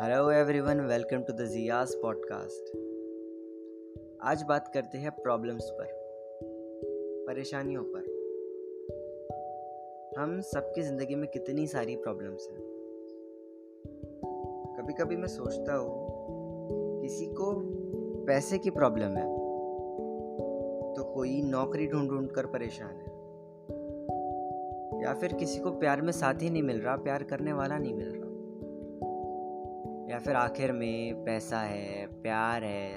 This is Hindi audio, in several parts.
एवरीवन वेलकम टू द जियास पॉडकास्ट आज बात करते हैं प्रॉब्लम्स पर, परेशानियों पर। हम सबकी ज़िंदगी में कितनी सारी प्रॉब्लम्स हैं। कभी कभी मैं सोचता हूँ, किसी को पैसे की प्रॉब्लम है तो कोई नौकरी ढूंढ ढूंढ कर परेशान है। या फिर किसी को प्यार में साथी नहीं मिल रहा, प्यार करने वाला नहीं मिल रहा। या फिर आखिर में पैसा है, प्यार है,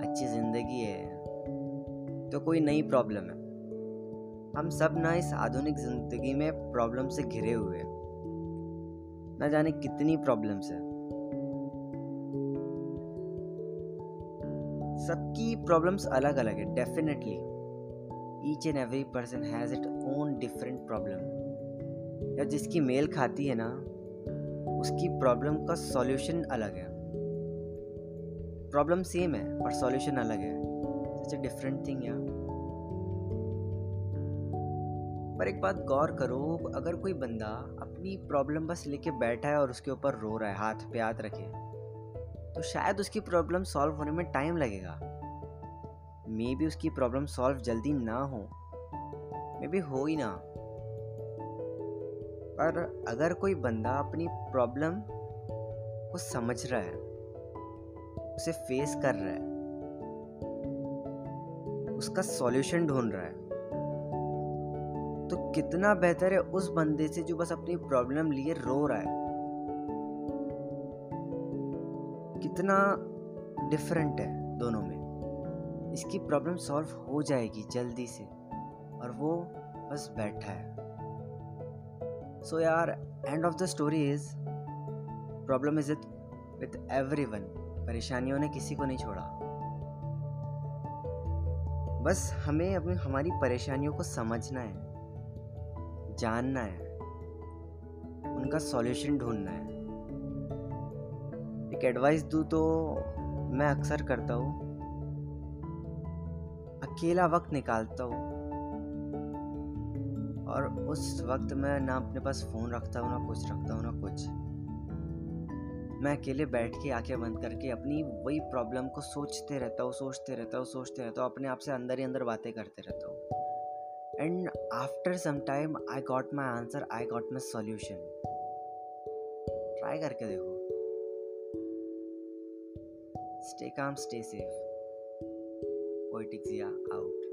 अच्छी ज़िंदगी है तो कोई नई प्रॉब्लम है। हम सब ना इस आधुनिक ज़िंदगी में प्रॉब्लम से घिरे हुए हैं। ना जाने कितनी प्रॉब्लम्स है। सबकी प्रॉब्लम्स अलग अलग है definitely each and every person has it own different problem या जिसकी मेल खाती है ना उसकी प्रॉब्लम का सॉल्यूशन अलग है। प्रॉब्लम सेम है, पर सॉल्यूशन अलग है। सच ए डिफरेंट थिंग या पर एक बात गौर करो, अगर कोई बंदा अपनी प्रॉब्लम बस लेके बैठा है और उसके ऊपर रो रहा है, हाथ पे हाथ रखे तो शायद उसकी प्रॉब्लम सॉल्व होने में टाइम लगेगा। मे बी उसकी प्रॉब्लम सॉल्व जल्दी ना हो। मे बी हो ही ना। पर अगर कोई बंदा अपनी प्रॉब्लम को समझ रहा है, उसे फेस कर रहा है, उसका सॉल्यूशन ढूंढ रहा है तो कितना बेहतर है उस बंदे से जो बस अपनी प्रॉब्लम लिए रो रहा है। कितना डिफरेंट है दोनों में। इसकी प्रॉब्लम सॉल्व हो जाएगी जल्दी से, और वो बस बैठा है। सो यार end of the story is problem is it with every one परेशानियों ने किसी को नहीं छोड़ा। बस हमें अपनी, हमारी परेशानियों को समझना है, जानना है, उनका सॉल्यूशन ढूंढना है। एक एडवाइस दूँ तो मैं अक्सर करता हूँ, अकेला वक्त निकालता हूँ। और उस वक्त मैं ना अपने पास फ़ोन रखता हूँ, ना कुछ रखता हूँ, ना कुछ। मैं अकेले बैठ के आँखें बंद करके अपनी वही प्रॉब्लम को सोचते रहता हूँ, सोचते रहता हूँ, सोचते रहता हूँ, अपने आप से अंदर ही अंदर बातें करते रहता हूँ। And after some time I got my answer I got my solution try करके देखो। Stay calm stay safe पोइटिक्सिया out